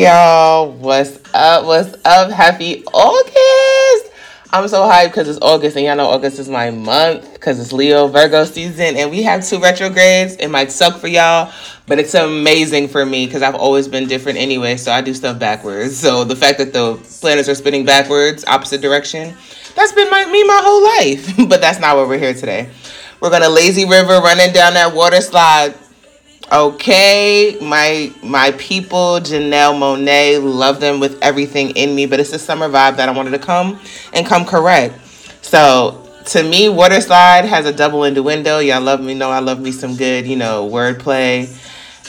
Y'all, what's up? What's up? Happy August! I'm so hyped because it's August, and y'all know August is my month because it's Leo Virgo season, and we have two retrogrades. It might suck for y'all, but it's amazing for me because I've always been different anyway, so I do stuff backwards. So the fact that the planets are spinning backwards, opposite direction, that's been my, me my whole life. but that's not what we're here today. We're gonna lazy river running down that water slide Okay, my my people, Janelle Monáe, love them with everything in me, but it's a summer vibe that I wanted to come and come correct. So to me, water slide has a double innuendo. Y'all love me, know I love me some good, you know, wordplay.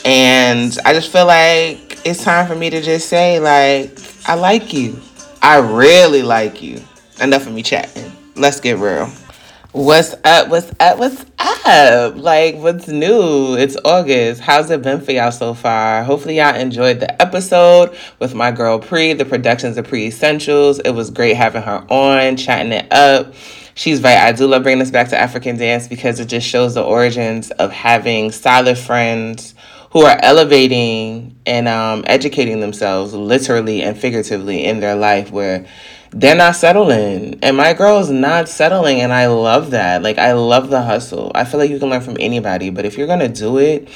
And I just feel like it's time for me to just say, like, I like you. I really like you. Enough of me chatting. Let's get real. What's up? What's up? What's up? Like, what's new? It's August. How's it been for y'all so far? Hopefully, y'all enjoyed the episode with my girl Pre, the productions of Pre Essentials. It was great having her on, chatting it up. She's right. I do love bringing us back to African dance because it just shows the origins of having stylish friends who are elevating and um, educating themselves literally and figuratively in their life where they're not settling. And my girl is not settling. And I love that. Like, I love the hustle. I feel like you can learn from anybody. But if you're going to do it,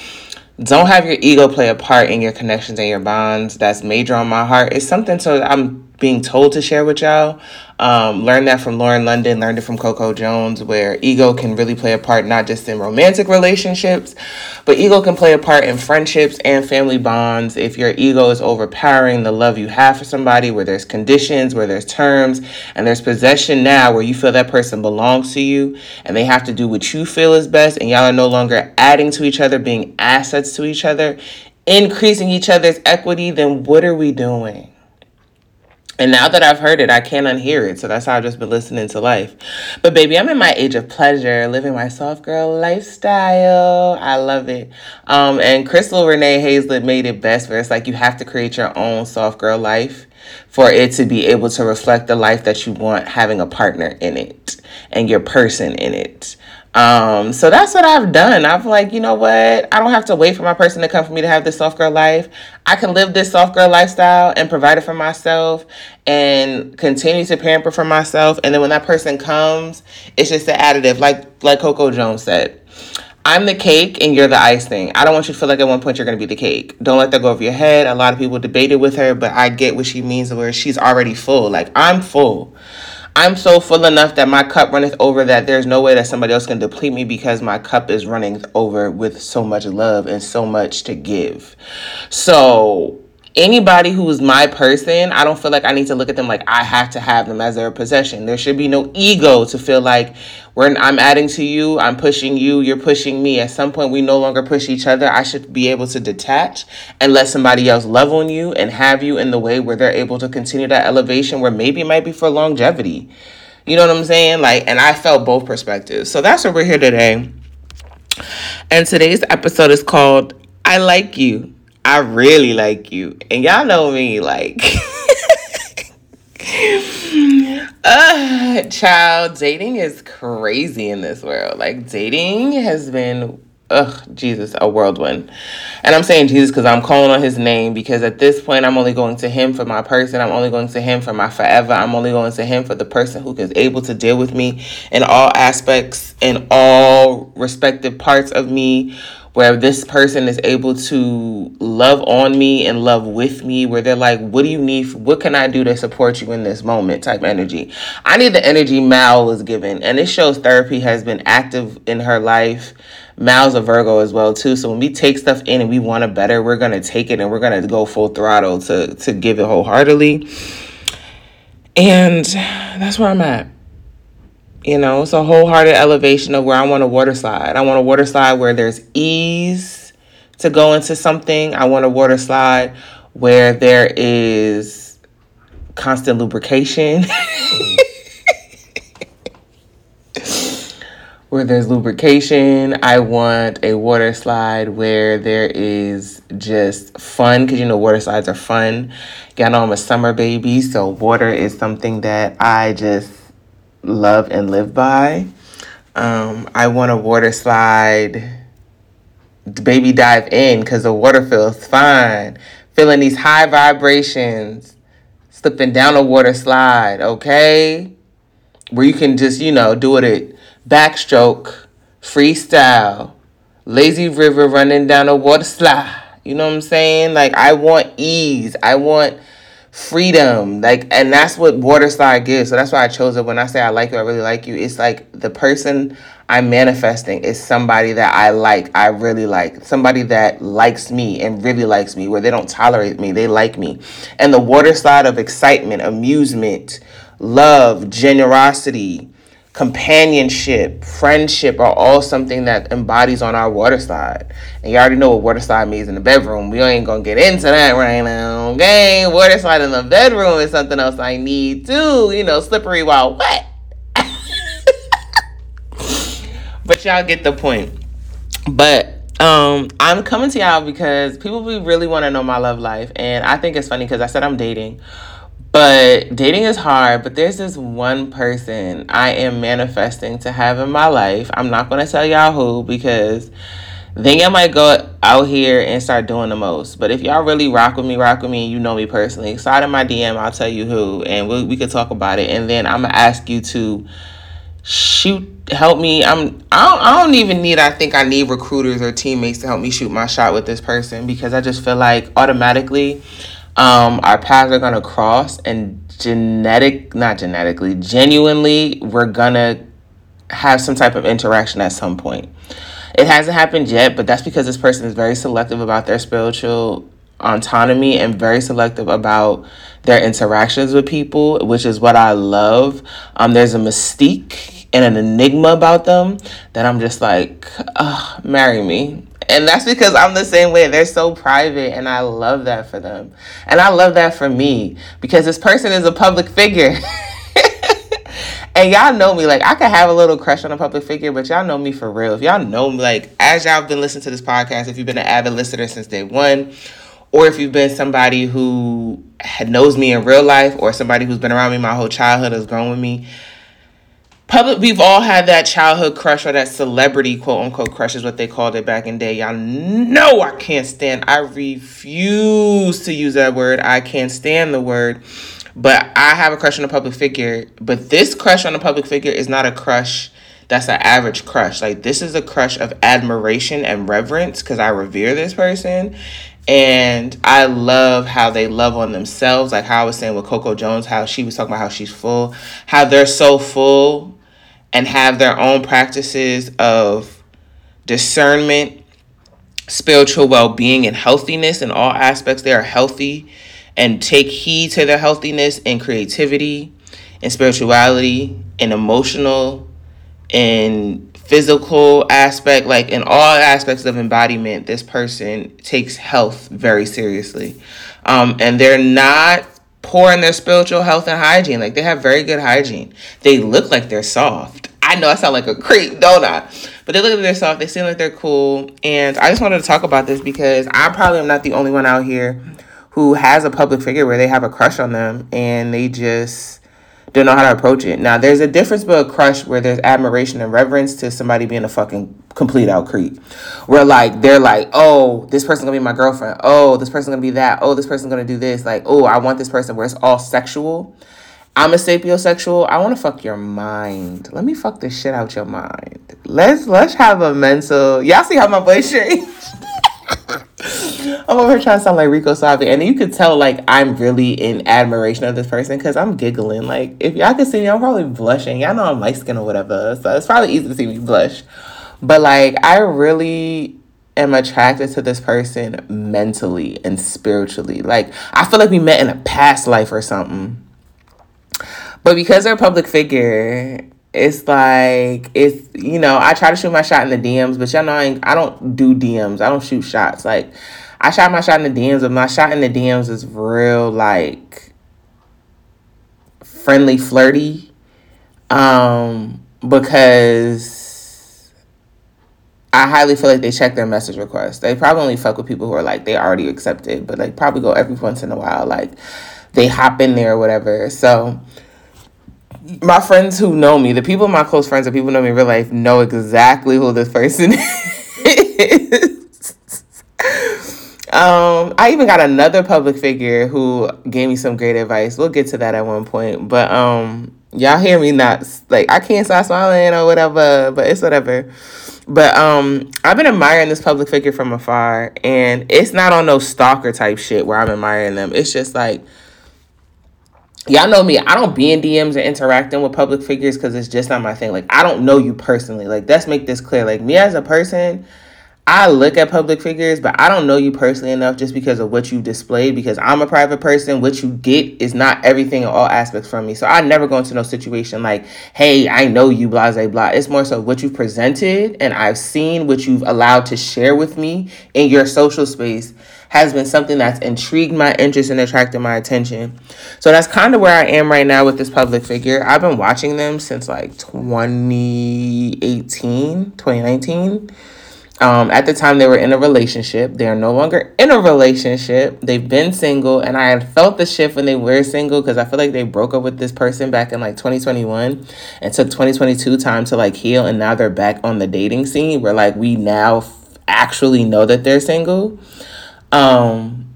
don't have your ego play a part in your connections and your bonds. That's major on my heart. It's something so I'm being told to share with y'all. Um, learned that from Lauren London, learned it from Coco Jones, where ego can really play a part not just in romantic relationships, but ego can play a part in friendships and family bonds. If your ego is overpowering the love you have for somebody, where there's conditions, where there's terms, and there's possession now where you feel that person belongs to you and they have to do what you feel is best, and y'all are no longer adding to each other, being assets to each other, increasing each other's equity, then what are we doing? And now that I've heard it, I can't unhear it. So that's how I've just been listening to life. But baby, I'm in my age of pleasure, living my soft girl lifestyle. I love it. Um, and Crystal Renee Hayslett made it best where it's like you have to create your own soft girl life for it to be able to reflect the life that you want, having a partner in it and your person in it. Um, so that's what I've done. I've like, you know what? I don't have to wait for my person to come for me to have this soft girl life. I can live this soft girl lifestyle and provide it for myself and continue to pamper for myself. And then when that person comes, it's just an additive, like like Coco Jones said. I'm the cake and you're the icing. I don't want you to feel like at one point you're going to be the cake. Don't let that go over your head. A lot of people debated with her, but I get what she means where she's already full. Like, I'm full. I'm so full enough that my cup runneth over that there's no way that somebody else can deplete me because my cup is running over with so much love and so much to give. So anybody who's my person, I don't feel like I need to look at them like I have to have them as their possession. There should be no ego to feel like when I'm adding to you, I'm pushing you, you're pushing me. At some point, we no longer push each other. I should be able to detach and let somebody else love on you and have you in the way where they're able to continue that elevation where maybe it might be for longevity. You know what I'm saying? Like, and I felt both perspectives. So that's what we're here today. And today's episode is called I Like You. I really like you. And y'all know me, like. uh, child, dating is crazy in this world. Like, dating has been, ugh, Jesus, a whirlwind. And I'm saying Jesus because I'm calling on his name because at this point, I'm only going to him for my person. I'm only going to him for my forever. I'm only going to him for the person who is able to deal with me in all aspects, in all respective parts of me where this person is able to love on me and love with me where they're like what do you need what can i do to support you in this moment type energy. I need the energy mal was given and it shows therapy has been active in her life. Mal's a virgo as well too so when we take stuff in and we want to better we're to take it and we're to go full throttle to to give it wholeheartedly. And that's where i'm at you know, it's a wholehearted elevation of where I want a water slide. I want a water slide where there's ease to go into something. I want a water slide where there is constant lubrication. where there's lubrication. I want a water slide where there is just fun because you know water slides are fun. Y'all know I'm a summer baby, so water is something that I just love and live by. Um, I want a water slide, baby dive in because the water feels fine. feeling these high vibrations, slipping down a water slide, okay? Where you can just, you know, do it at backstroke, freestyle, lazy river running down a water slide. You know what I'm saying? Like, I want ease. I want freedom. Like and that's what water slide gives. So that's why i chose it. When i say i like you i really like you it's like the person i'm manifesting is somebody that i like i really like. Somebody that likes me and really likes me where they don't tolerate me they like me. And the water slide of excitement amusement love generosity companionship, friendship are all something that embodies on our water slide. And you already know what water slide means in the bedroom. We ain't gonna get into that right now. Okay, water slide in the bedroom is something else I need too. You know, slippery while wet. but y'all get the point. But um, I'm coming to y'all because people really want to know my love life, and I think it's funny because I said I'm dating. But dating is hard, but there's this one person I am manifesting to have in my life. I'm not going to tell y'all who because then y'all might go out here and start doing the most. But if y'all really rock with me, rock with me, you know me personally, slide in my DM, I'll tell you who, and we, we could talk about it. And then I'm going to ask you to shoot help me i'm I don't, I don't even need i think i need recruiters or teammates to help me shoot my shot with this person because i just feel like automatically um, our paths are gonna cross, and genetic, not genetically, genuinely, we're gonna have some type of interaction at some point. It hasn't happened yet, but that's because this person is very selective about their spiritual autonomy and very selective about their interactions with people, which is what I love. Um, there's a mystique and an enigma about them that I'm just like, marry me. And that's because I'm the same way. They're so private, and I love that for them. And I love that for me because this person is a public figure. and y'all know me. Like, I could have a little crush on a public figure, but y'all know me for real. If y'all know me, like, as y'all been listening to this podcast, if you've been an avid listener since day one, or if you've been somebody who knows me in real life, or somebody who's been around me my whole childhood, has grown with me, public we've all had that childhood crush or that celebrity quote unquote crush is what they called it back in day. Y'all know i can't stand i refuse to use that word. I can't stand the word. But i have a crush on a public figure. But this crush on a public figure is not a crush that's an average crush. Like this is a crush of admiration and reverence because i revere this person. And I love how they love on themselves. Like how I was saying with Coco Jones, how she was talking about how she's full, how they're so full and have their own practices of discernment, spiritual well being, and healthiness in all aspects. They are healthy and take heed to their healthiness and creativity and spirituality and emotional and physical aspect like in all aspects of embodiment this person takes health very seriously um, and they're not poor in their spiritual health and hygiene. Like they have very good hygiene. They look like they're soft. I know I sound like a creep, don't I? But they look like they're soft. They seem like they're cool. And I just wanted to talk about this because I probably am not the only one out here who has a public figure where they have a crush on them and they just don't know how to approach it. Now, there's a difference but a crush where there's admiration and reverence to somebody being a fucking complete out creep. Where like they're like, oh, this person's gonna be my girlfriend. Oh, this person's gonna be that. Oh, this person's gonna do this. Like, oh, I want this person where it's all sexual. I'm a sapiosexual. I want to fuck your mind. Let me fuck this shit out your mind. Let's let's have a mental. Y'all see how my voice changed. I'm over here trying to sound like Rico Suave, and you could tell like I'm really in admiration of this person because I'm giggling. Like if y'all can see me, I'm probably blushing. Y'all know I'm light skin or whatever, so it's probably easy to see me blush. But like I really am attracted to this person mentally and spiritually. Like I feel like we met in a past life or something. But because they're a public figure, it's like it's you know I try to shoot my shot in the DMs, but y'all know I, I don't do DMs. I don't shoot shots. Like I shot my shot in the DMs, but my shot in the DMs is real like friendly, flirty, um, because I highly feel like they check their message requests. They probably only fuck with people who are like they already accepted, but like probably go every once in a while, like they hop in there or whatever. So my friends who know me, the people my close friends, the people who know me in real life, know exactly who this person is. Um, I even got another public figure who gave me some great advice. We'll get to that at one point. But um, y'all hear me not like I can't stop smiling or whatever, but it's whatever. But um, I've been admiring this public figure from afar, and it's not on no stalker type shit where I'm admiring them. It's just like y'all know me. I don't be in DMs and interacting with public figures because it's just not my thing. Like I don't know you personally. Like let's make this clear. Like me as a person, I look at public figures, but I don't know you personally enough just because of what you displayed. Because I'm a private person, what you get is not everything in all aspects from me. So I never go into no situation like, hey, I know you, blah, blah, blah. It's more so what you've presented and I've seen what you've allowed to share with me in your social space has been something that's intrigued my interest and attracted my attention. So that's kind of where I am right now with this public figure. I've been watching them since like 2018, 2019 um, at the time, they were in a relationship. They are no longer in a relationship. They've been single, and I had felt the shift when they were single because I feel like they broke up with this person back in like 2021 and took 2022 time to like heal, and now they're back on the dating scene where like we now actually know that they're single. Um,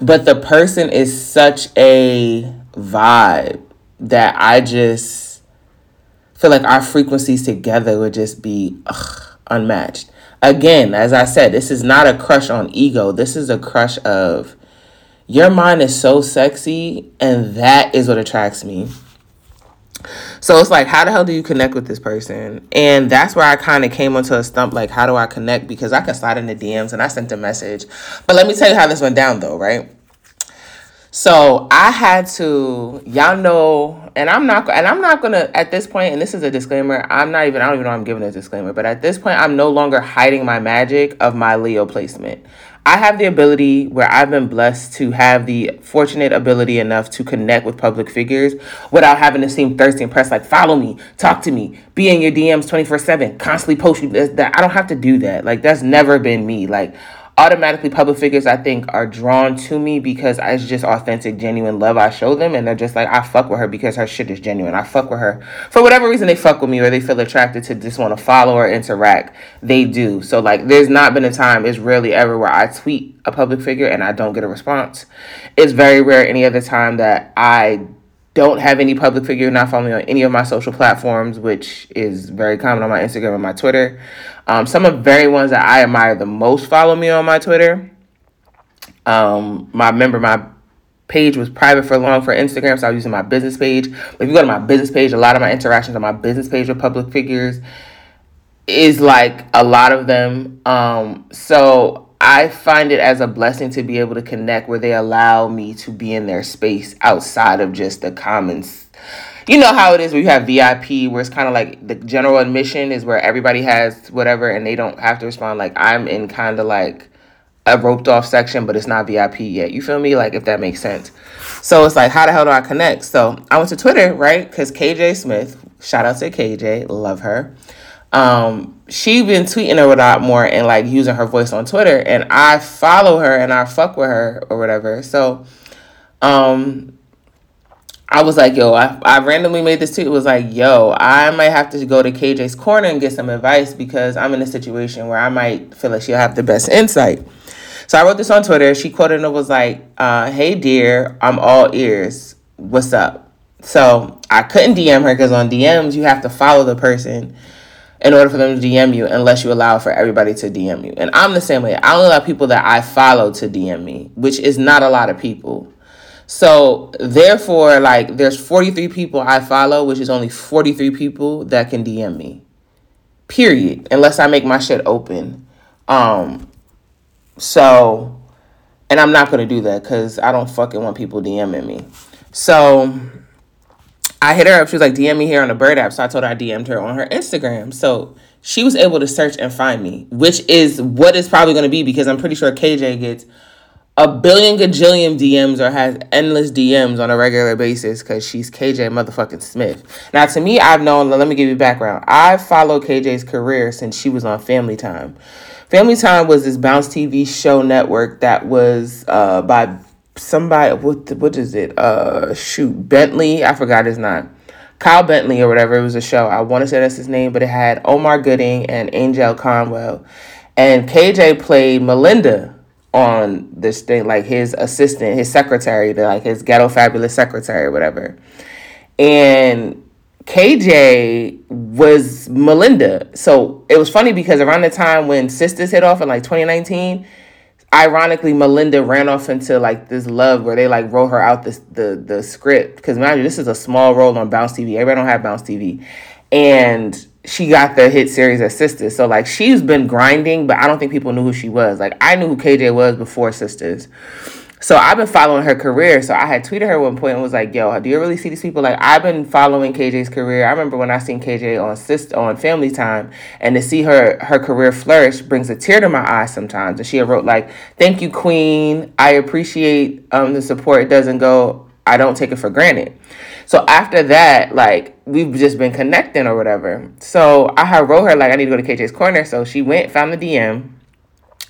but the person is such a vibe that I just feel like our frequencies together would just be ugh, unmatched again, as I said, this is not a crush on ego. This is a crush of your mind is so sexy, and that is what attracts me. So it's like, how the hell do you connect with this person? And that's where I kind of came onto a stump like, how do I connect? Because I can slide in the DMs and I sent a message. But let me tell you how this went down, though, right? So I had to, y'all know, and I'm not, and I'm not gonna at this point, and this is a disclaimer. I'm not even, I don't even know I'm giving a disclaimer, but at this point, I'm no longer hiding my magic of my Leo placement. I have the ability where I've been blessed to have the fortunate ability enough to connect with public figures without having to seem thirsty and press like follow me, talk to me, be in your DMs 24/7, constantly post you. That I don't have to do that. Like that's never been me. Like automatically public figures I think are drawn to me because it's just authentic, genuine love I show them, and they're just like I fuck with her because her shit is genuine. I fuck with her for whatever reason they fuck with me or they feel attracted to just want to follow or interact. They do. So like, there's not been a time. It's rarely ever where I tweet a public figure and I don't get a response. It's very rare any other time that I don't have any public figure not following me on any of my social platforms, which is very common on my Instagram and my Twitter. Um, some of the very ones that I admire the most follow me on my Twitter. Um, my member, my page was private for long for Instagram, so I was using my business page. But if you go to my business page, a lot of my interactions on my business page with public figures is like a lot of them. Um, so I find it as a blessing to be able to connect where they allow me to be in their space outside of just the commons. You know how it is where you have VIP, where it's kind of like the general admission is where everybody has whatever and they don't have to respond. Like I'm in kind of like a roped off section, but it's not VIP yet. You feel me? Like if that makes sense. So it's like, how the hell do I connect? So I went to Twitter, right? Because KJ Smith, shout out to KJ, love her um, she been tweeting a lot more and like using her voice on Twitter, and I follow her and I fuck with her or whatever. So, um, I was like, yo, I, I randomly made this tweet. It was like, yo, I might have to go to KJ's corner and get some advice because I'm in a situation where I might feel like she'll have the best insight. So I wrote this on Twitter. She quoted and was like, uh, hey dear, I'm all ears. What's up? So I couldn't DM her because on DMs you have to follow the person in order for them to DM you unless you allow for everybody to DM you. And I'm the same way. I only allow people that I follow to DM me, which is not a lot of people. So therefore, like there's 43 people I follow, which is only 43 people that can DM me. Period. Unless I make my shit open. Um so and I'm not gonna do that because I don't fucking want people DMing me. So I hit her up. She was like, DM me here on the Bird app. So I told her I DM'd her on her Instagram. So she was able to search and find me, which is what it's probably going to be because I'm pretty sure KJ gets a billion gajillion DMs or has endless DMs on a regular basis because she's KJ motherfucking Smith. Now, to me, I've known, let me give you background. I followed KJ's career since she was on Family Time. Family Time was this Bounce TV show network that was uh, by somebody what what is it? Uh shoot, Bentley, I forgot his name. Kyle Bentley or whatever. It was a show. I want to say that's his name, but it had Omar Gooding and Angell Conwell. And KJ played Melinda on this thing, like his assistant, his secretary, the like his ghetto fabulous secretary or whatever. And KJ was Melinda. So it was funny because around the time when Sistas hit off in like 2019, ironically Melinda ran off into like this love where they like wrote her out this the the script. Because mind you, this is a small role on Bounce TV. Everybody don't have Bounce TV. And she got the hit series as Sistas. So like she's been grinding, but I don't think people knew who she was. Like I knew who KJ was before Sistas. So I've been following her career. So I had tweeted her one point and was like, "Yo, do you really see these people?" Like I've been following KJ's career. I remember when I seen KJ on Sister on Family Time, and to see her her career flourish brings a tear to my eye sometimes. And she wrote like, "Thank you, Queen. I appreciate um, the support. It doesn't go. I don't take it for granted." So after that, like we've just been connecting or whatever. So I had wrote her like, "I need to go to KJ's corner." So she went, found the DM,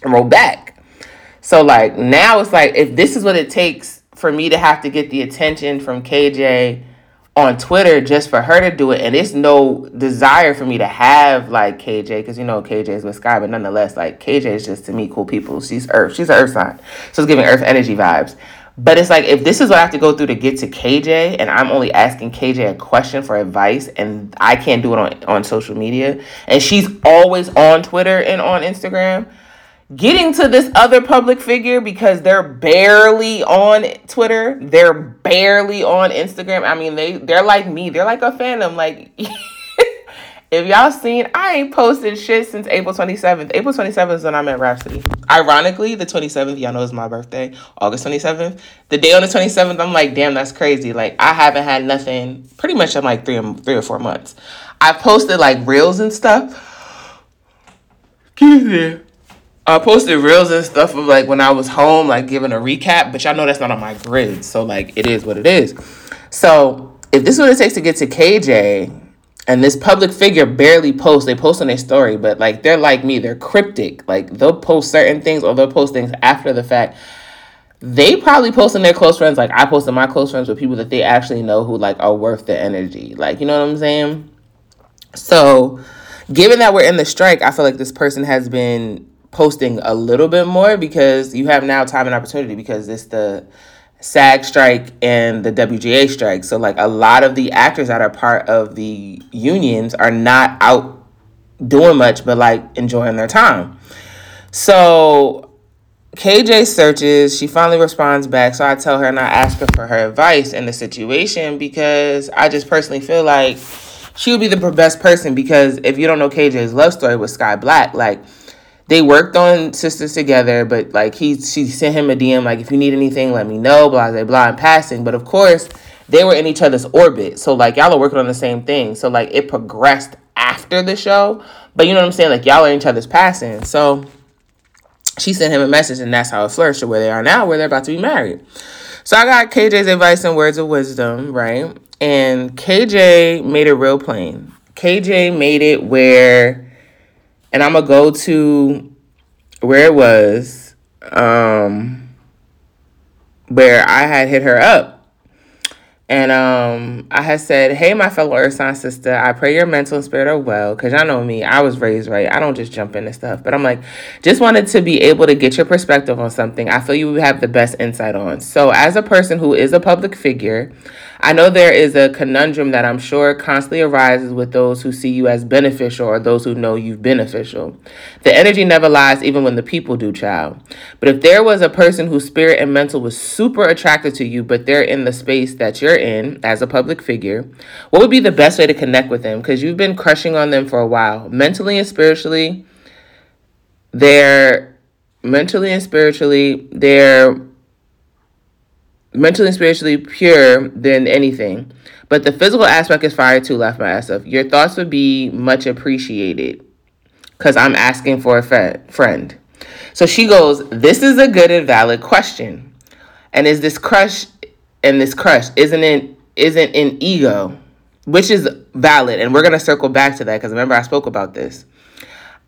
and wrote back. So like now it's like if this is what it takes for me to have to get the attention from KJ on Twitter just for her to do it, and it's no desire for me to have like KJ because you know KJ is with Skyh, but nonetheless, like KJ is just to me cool people. She's Earth, she's an Earth sign, so it's giving Earth energy vibes. But it's like if this is what I have to go through to get to KJ, and I'm only asking KJ a question for advice, and I can't do it on on social media, and she's always on Twitter and on Instagram getting to this other public figure because they're barely on Twitter, they're barely on Instagram. I mean, they they're like me. They're like a phantom. Like if y'all seen, I ain't posted shit since April 27th. April 27th is when I met Rapsody. Ironically, the 27th, y'all know is my birthday, August 27th. The day on the 27th, I'm like, damn, that's crazy. Like I haven't had nothing pretty much in like three three or four months. I posted like reels and stuff. Excuse me. I posted reels and stuff of like when I was home, like giving a recap, but y'all know that's not on my grid. So like it is what it is. So if this is what it takes to get to KJ, and this public figure barely posts, they post on their story, but like they're like me, they're cryptic. Like they'll post certain things or they'll post things after the fact. They probably post on their close friends, like I posted my close friends with people that they actually know who like are worth the energy. Like, you know what I'm saying? So given that we're in the strike, I feel like this person has been posting a little bit more because you have now time and opportunity because it's the SAG strike and the WGA strike. So like a lot of the actors that are part of the unions are not out doing much but like enjoying their time. So KJ searches, she finally responds back. So I tell her and I ask her for her advice in the situation because I just personally feel like she would be the best person because if you don't know KJ's love story with Skyh Black, like they worked on Sistas together, but like he she sent him a DM like if you need anything, let me know, blah blah blah in passing. But of course, they were in each other's orbit. So like y'all are working on the same thing. So like it progressed after the show. But you know what I'm saying? Like y'all are in each other's passing. So she sent him a message and that's how it flourished to where they are now, where they're about to be married. So I got KJ's advice and words of wisdom, right? And KJ made it real plain. KJ made it where and I'm gonna go to where it was, um, where I had hit her up. And um, I had said, Hey, my fellow Earth sign sister, I pray your mental and spirit are well. Because y'all know me, I was raised right. I don't just jump into stuff. But I'm like, just wanted to be able to get your perspective on something I feel you have the best insight on. So, as a person who is a public figure, I know there is a conundrum that I'm sure constantly arises with those who see you as beneficial or those who know you've beneficial. The energy never lies, even when the people do, child. But if there was a person whose spirit and mental was super attracted to you, but they're in the space that you're in as a public figure, what would be the best way to connect with them? Because you've been crushing on them for a while, mentally and spiritually. They're mentally and spiritually, they're mentally and spiritually pure than anything. But the physical aspect is fire too, left my ass off. Your thoughts would be much appreciated because I'm asking for a friend. So she goes, This is a good and valid question. And is this crush and this crush isn't it isn't an ego, which is valid. And we're gonna circle back to that because remember I spoke about this.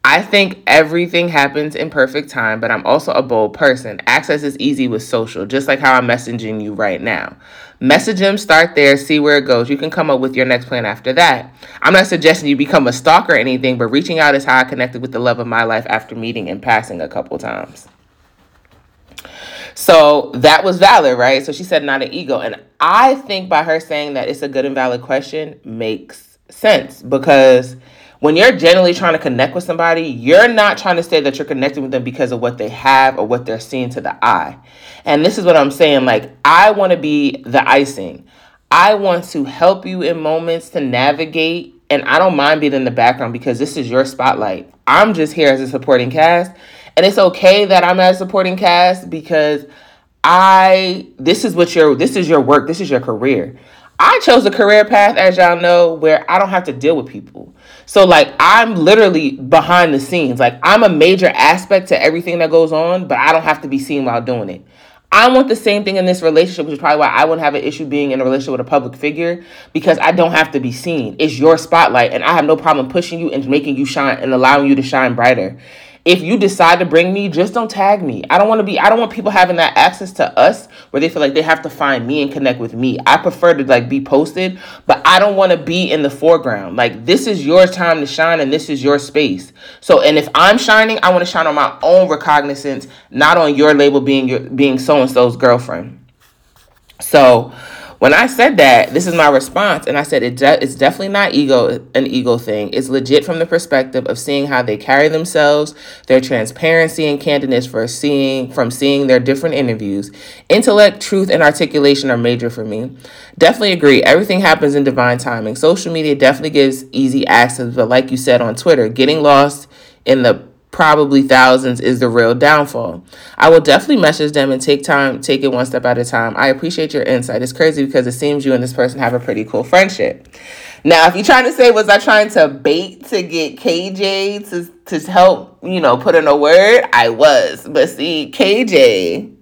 I think everything happens in perfect time, but I'm also a bold person. Access is easy with social, just like how I'm messaging you right now. Message them, start there, see where it goes. You can come up with your next plan after that. I'm not suggesting you become a stalker or anything, but reaching out is how I connected with the love of my life after meeting and passing a couple times. So that was valid, right? So she said not an ego. And I think by her saying that it's a good and valid question makes sense because when you're genuinely trying to connect with somebody, you're not trying to say that you're connecting with them because of what they have or what they're seeing to the eye. And this is what I'm saying like, I want to be the icing. I want to help you in moments to navigate, and I don't mind being in the background because this is your spotlight. I'm just here as a supporting cast, and it's okay that I'm as supporting cast because I this is what your this is your work, this is your career. I chose a career path, as y'all know, where I don't have to deal with people. So, like, I'm literally behind the scenes. Like, I'm a major aspect to everything that goes on, but I don't have to be seen while doing it. I want the same thing in this relationship, which is probably why I wouldn't have an issue being in a relationship with a public figure because I don't have to be seen. It's your spotlight, and I have no problem pushing you and making you shine and allowing you to shine brighter if you decide to bring me, just don't tag me. I don't want to be I don't want people having that access to us where they feel like they have to find me and connect with me. I prefer to like be posted, but I don't want to be in the foreground. Like this is your time to shine and this is your space. So and if I'm shining, I want to shine on my own recognizance, not on your label being your being so and so's girlfriend. So when I said that, this is my response, and I said it de- it's definitely not ego an ego thing. It's legit from the perspective of seeing how they carry themselves, their transparency and candidness for seeing from seeing their different interviews. Intellect, truth, and articulation are major for me. Definitely agree. Everything happens in divine timing. Social media definitely gives easy access, but like you said on Twitter, getting lost in the probably thousands is the real downfall. I will definitely message them and take time, take it one step at a time. I appreciate your insight. It's crazy because it seems you and this person have a pretty cool friendship. Now, if you're trying to say, was I trying to bait to get KJ to, to help, you know, put in a word? I was. But see, KJ,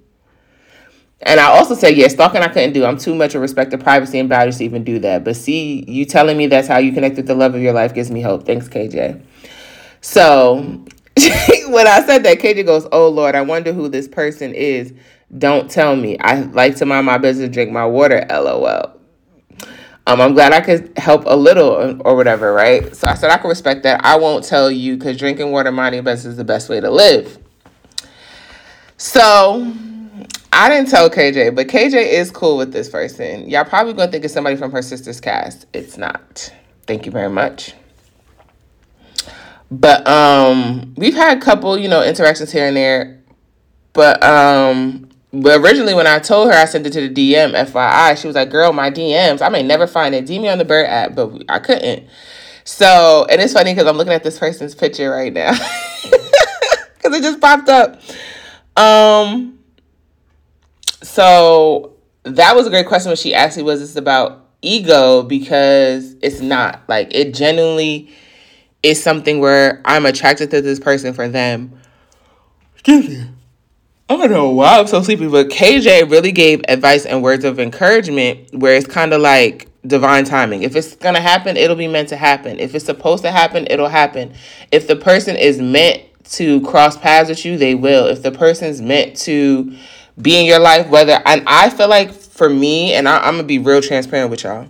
and I also said, yeah, stalking I couldn't do. I'm too much of respect to privacy and boundaries to even do that. But see, you telling me that's how you connect with the love of your life gives me hope. Thanks, KJ. So when I said that, KJ goes, Oh Lord, I wonder who this person is. Don't tell me. I like to mind my business, drink my water, lol. Um, I'm glad I could help a little or whatever, right? So I said I can respect that. I won't tell you because drinking water, minding business is the best way to live. So I didn't tell KJ, but KJ is cool with this person. Y'all probably gonna think it's somebody from her sister's cast. It's not. Thank you very much. But um, we've had a couple, you know, interactions here and there. But um, but originally when I told her I sent it to the DM, FYI, she was like, "Girl, my DMs, I may never find it. DM me on the Bird app, but I couldn't." So, and it's funny because I'm looking at this person's picture right now because it just popped up. Um, so that was a great question when she asked me, "Was this about ego?" Because it's not. Like it genuinely is something where I'm attracted to this person for them. Excuse me. I don't know why I'm so sleepy, but KJ really gave advice and words of encouragement where it's kind of like divine timing. If it's going to happen, it'll be meant to happen. If it's supposed to happen, it'll happen. If the person is meant to cross paths with you, they will. If the person's meant to be in your life, whether, and I feel like for me, and I, I'm going to be real transparent with y'all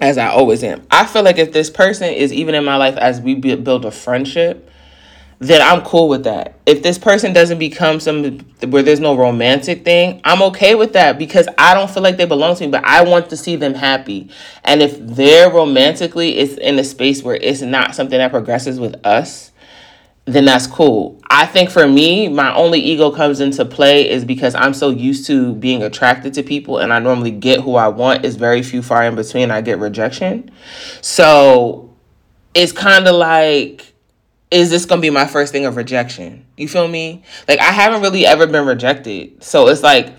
as I always am. I feel like if this person is even in my life as we build a friendship, then I'm cool with that. If this person doesn't become some where there's no romantic thing, I'm okay with that because I don't feel like they belong to me, but I want to see them happy. And if they're romantically it's in a space where it's not something that progresses with us, then that's cool. I think for me, my only ego comes into play is because I'm so used to being attracted to people and I normally get who I want. Is very few far in between. I get rejection. So it's kind of like, is this going to be my first thing of rejection? You feel me? Like I haven't really ever been rejected. So it's like,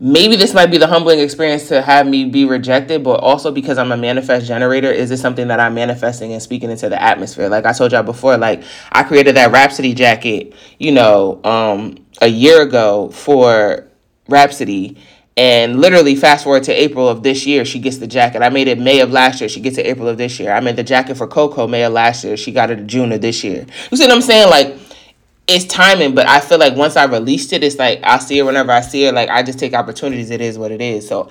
maybe this might be the humbling experience to have me be rejected, but also because I'm a manifest generator, is this something that I'm manifesting and speaking into the atmosphere? Like I told y'all before, like I created that Rapsody jacket, you know, um, a year ago for Rapsody. And literally, fast forward to April of this year, she gets the jacket. I made it May of last year. She gets it April of this year. I made the jacket for Coco May of last year. She got it June of this year. You see what I'm saying? Like, it's timing, but I feel like once I released it, it's like I see it whenever I see it. Like I just take opportunities. It is what it is. So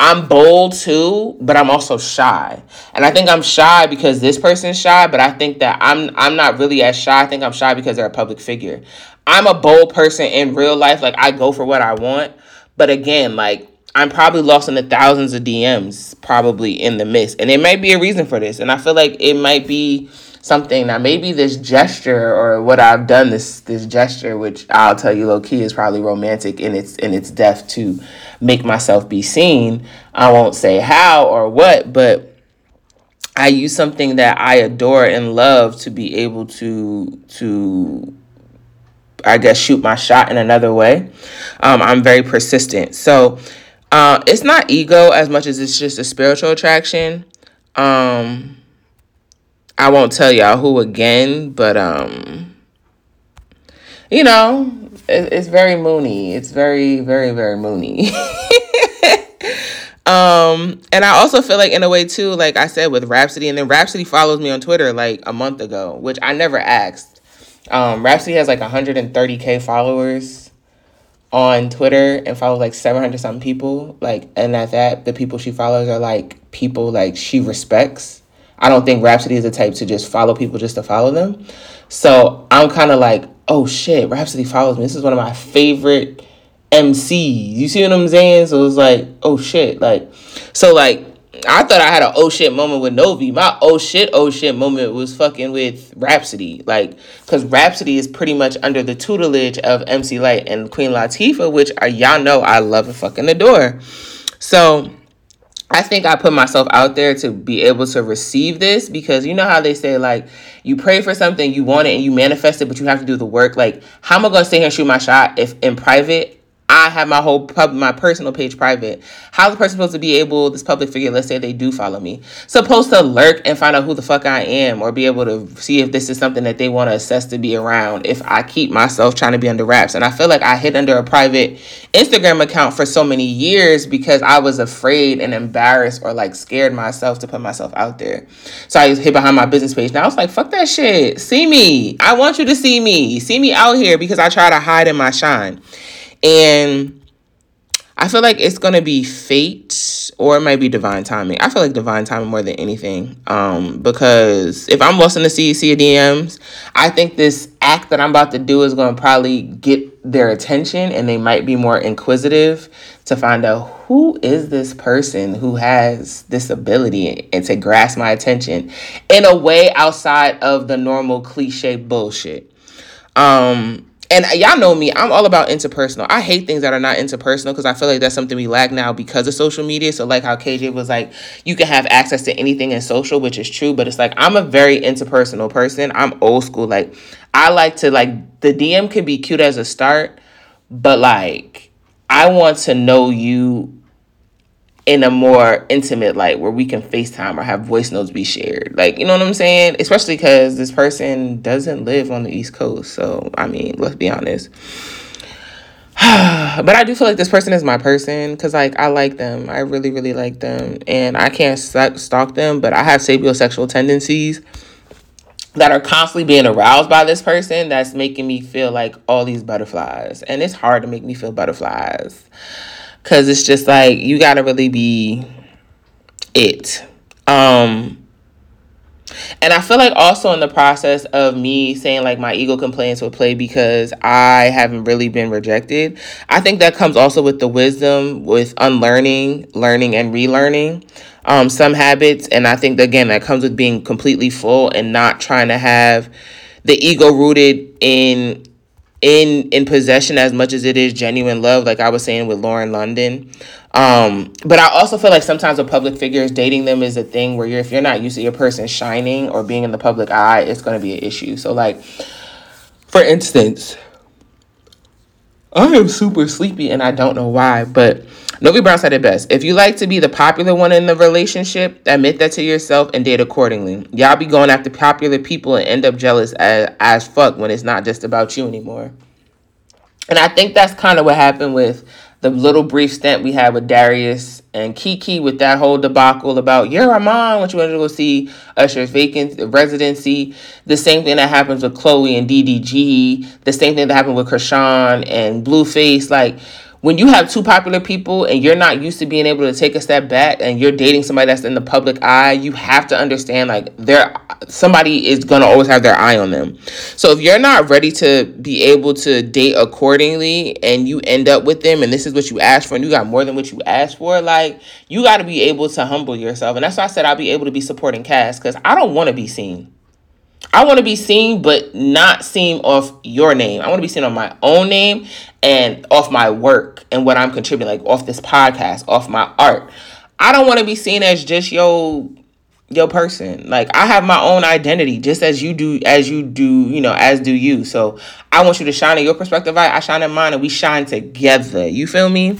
I'm bold too, but I'm also shy. And I think I'm shy because this person's shy, but I think that I'm I'm not really as shy. I think I'm shy because they're a public figure. I'm a bold person in real life. Like I go for what I want. But again, like I'm probably lost in the thousands of DMs, probably in the mist. And there might be a reason for this. And I feel like it might be something now maybe this gesture or what I've done, this this gesture, which I'll tell you low key is probably romantic in its in its depth to make myself be seen. I won't say how or what, but I use something that I adore and love to be able to to I guess shoot my shot in another way. Um, I'm very persistent. So uh, it's not ego as much as it's just a spiritual attraction. Um, I won't tell y'all who again, but um, you know, it, it's very moony. It's very, very, very moony. um, and I also feel like in a way too, like I said with Rapsody, and then Rapsody follows me on Twitter like a month ago, which I never asked. Um, Rapsody has like 130k followers on Twitter and follows like 700 something people. Like, and at that, the people she follows are like people like she respects. I don't think Rapsody is the type to just follow people just to follow them. So I'm kind of like, oh shit, Rapsody follows me. This is one of my favorite MCs. You see what I'm saying? So it's like, oh shit, like, so like I thought I had an oh shit moment with Novi. My oh shit, oh shit moment was fucking with Rapsody. Like, because Rapsody is pretty much under the tutelage of MC Lyte and Queen Latifah, which are, y'all know I love and fucking adore. So, I think I put myself out there to be able to receive this because you know how they say, like, you pray for something, you want it, and you manifest it, but you have to do the work. Like, how am I to sit here and shoot my shot if in private I have my whole pub, my personal page private. How's the person supposed to be able, this public figure, let's say they do follow me, supposed to lurk and find out who the fuck I am or be able to see if this is something that they want to assess to be around if I keep myself trying to be under wraps. And I feel like I hid under a private Instagram account for so many years because I was afraid and embarrassed or like scared myself to put myself out there. So I hid behind my business page. Now I was like, fuck that shit. See me. I want you to see me. See me out here because I try to hide in my shine. And I feel like it's gonna be fate or it might be divine timing. I feel like divine timing more than anything. Um, because if I'm lost in the CEC DMs, I think this act that I'm about to do is gonna probably get their attention and they might be more inquisitive to find out who is this person who has this ability and to grasp my attention in a way outside of the normal cliche bullshit. Um, and y'all know me, I'm all about interpersonal. I hate things that are not interpersonal because I feel like that's something we lack now because of social media. So, like how KJ was like, you can have access to anything in social, which is true, but it's like I'm a very interpersonal person. I'm old school. Like, I like to, like, the DM can be cute as a start, but like, I want to know you in a more intimate light where we can FaceTime or have voice notes be shared. Like, you know what I'm saying? Especially because this person doesn't live on the East Coast. So, I mean, let's be honest. but I do feel like this person is my person because, like, I like them. I really, really like them. And I can't stalk them, but I have sapiosexual tendencies that are constantly being aroused by this person that's making me feel like all these butterflies. And it's hard to make me feel butterflies. Cause it's just like you gotta really be it. Um and I feel like also in the process of me saying like my ego complaints will play because I haven't really been rejected. I think that comes also with the wisdom with unlearning, learning and relearning um some habits and I think again that comes with being completely full and not trying to have the ego rooted in in in possession as much as it is genuine love like i was saying with lauren london. Um but i also feel like sometimes with public figures dating them is a thing where you're if you're not used to your person shining or being in the public eye it's going to be an issue. So like for instance i am super sleepy and i don't know why but Novi Brown said it best. If you like to be the popular one in the relationship, admit that to yourself and date accordingly. Y'all be going after popular people and end up jealous as, as fuck when it's not just about you anymore. And I think that's kind of what happened with the little brief stint we had with Darius and Keke with that whole debacle about you're a mom what you wanted to go see Usher's vacant residency. The same thing that happens with Chloe and DDG. The same thing that happened with Chrisean and Blueface. Like when you have two popular people and you're not used to being able to take a step back and you're dating somebody that's in the public eye, you have to understand like there somebody is going to always have their eye on them. So if you're not ready to be able to date accordingly and you end up with them and this is what you asked for and you got more than what you asked for, like you got to be able to humble yourself. And that's why I said I'll be able to be supporting Cass cuz I don't want to be seen. I want to be seen, but not seen off your name. I want to be seen on my own name and off my work and what I'm contributing, like off this podcast, off my art. I don't want to be seen as just yo your person. Like I have my own identity, just as you do, as you do, you know, as do you. So I want you to shine in your perspective. I, I shine in mine, and we shine together. You feel me?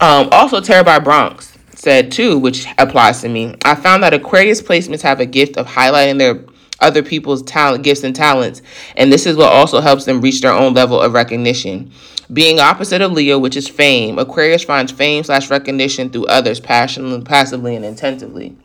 Um, also, Terabyte Bronx said too, which applies to me. I found that Aquarius placements have a gift of highlighting their other people's talent, gifts, and talents. And this is what also helps them reach their own level of recognition. Being opposite of Leo, which is fame, Aquarius finds fame slash recognition through others passionately, passively, and intentively.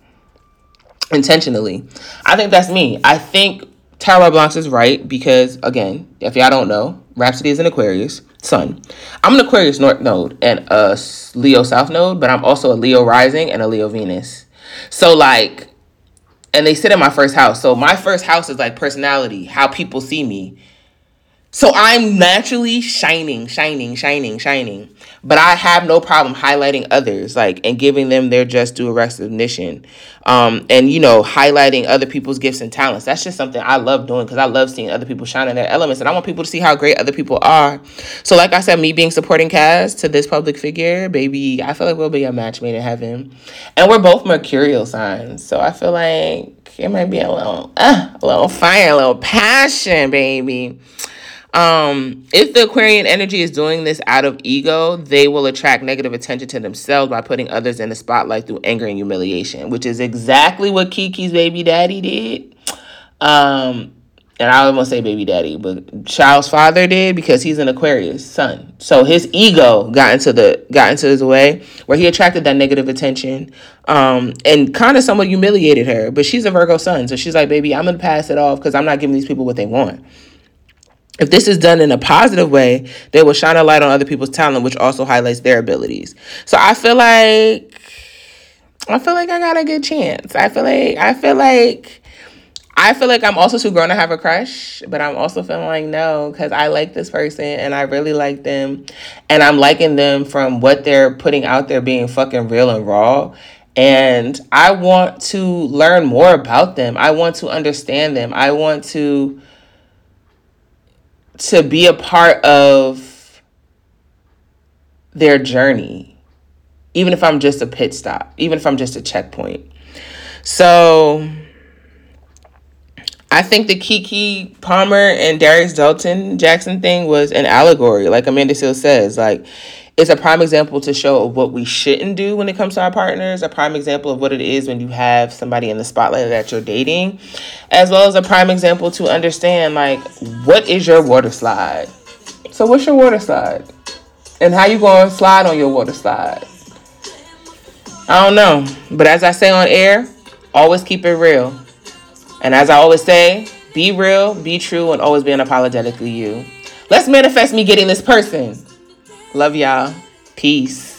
Intentionally. I think that's me. I think Tara Blanc is right because, again, if y'all don't know, Rapsody is an Aquarius sun. I'm an Aquarius North node and a Leo South node, but I'm also a Leo rising and a Leo Venus. So, like, and they sit in my first house. So my first house is like personality, how people see me. So I'm naturally shining, shining, shining, shining. But I have no problem highlighting others, like and giving them their just due recognition. Um, and you know, highlighting other people's gifts and talents. That's just something I love doing because I love seeing other people shine in their elements. And I want people to see how great other people are. So like I said, me being supporting Cass to this public figure, baby, I feel like we'll be a match made in heaven. And we're both mercurial signs. So I feel like it might be a little uh, a little fire, a little passion, baby. Um, if the Aquarian energy is doing this out of ego, they will attract negative attention to themselves by putting others in the spotlight through anger and humiliation, which is exactly what Keke's baby daddy did. Um, and I almost say baby daddy, but child's father did because he's an Aquarius sun. So his ego got into the got into his way where he attracted that negative attention, um, and kind of somewhat humiliated her. But she's a Virgo sun, so she's like, baby, I'm gonna pass it off because I'm not giving these people what they want if this is done in a positive way, they will shine a light on other people's talent, which also highlights their abilities. So I feel like I feel like I got a good chance. I feel like I feel like I feel like I'm also too grown to have a crush, but I'm also feeling like no, because I like this person and I really like them. And I'm liking them from what they're putting out there being fucking real and raw. And I want to learn more about them. I want to understand them. I want to to be a part of their journey, even if I'm just a pit stop, even if I'm just a checkpoint. So I think the Keke Palmer and Darius Daulton Jackson thing was an allegory, like Amanda Seales says. Like it's a prime example to show of what we shouldn't do when it comes to our partners, a prime example of what it is when you have somebody in the spotlight that you're dating, as well as a prime example to understand like what is your water slide. So what's your water slide? And how you going to slide on your water slide? I don't know, but as I say on air, always keep it real. And as I always say, be real, be true, and always be unapologetically you. Let's manifest me getting this person. Love y'all. Peace.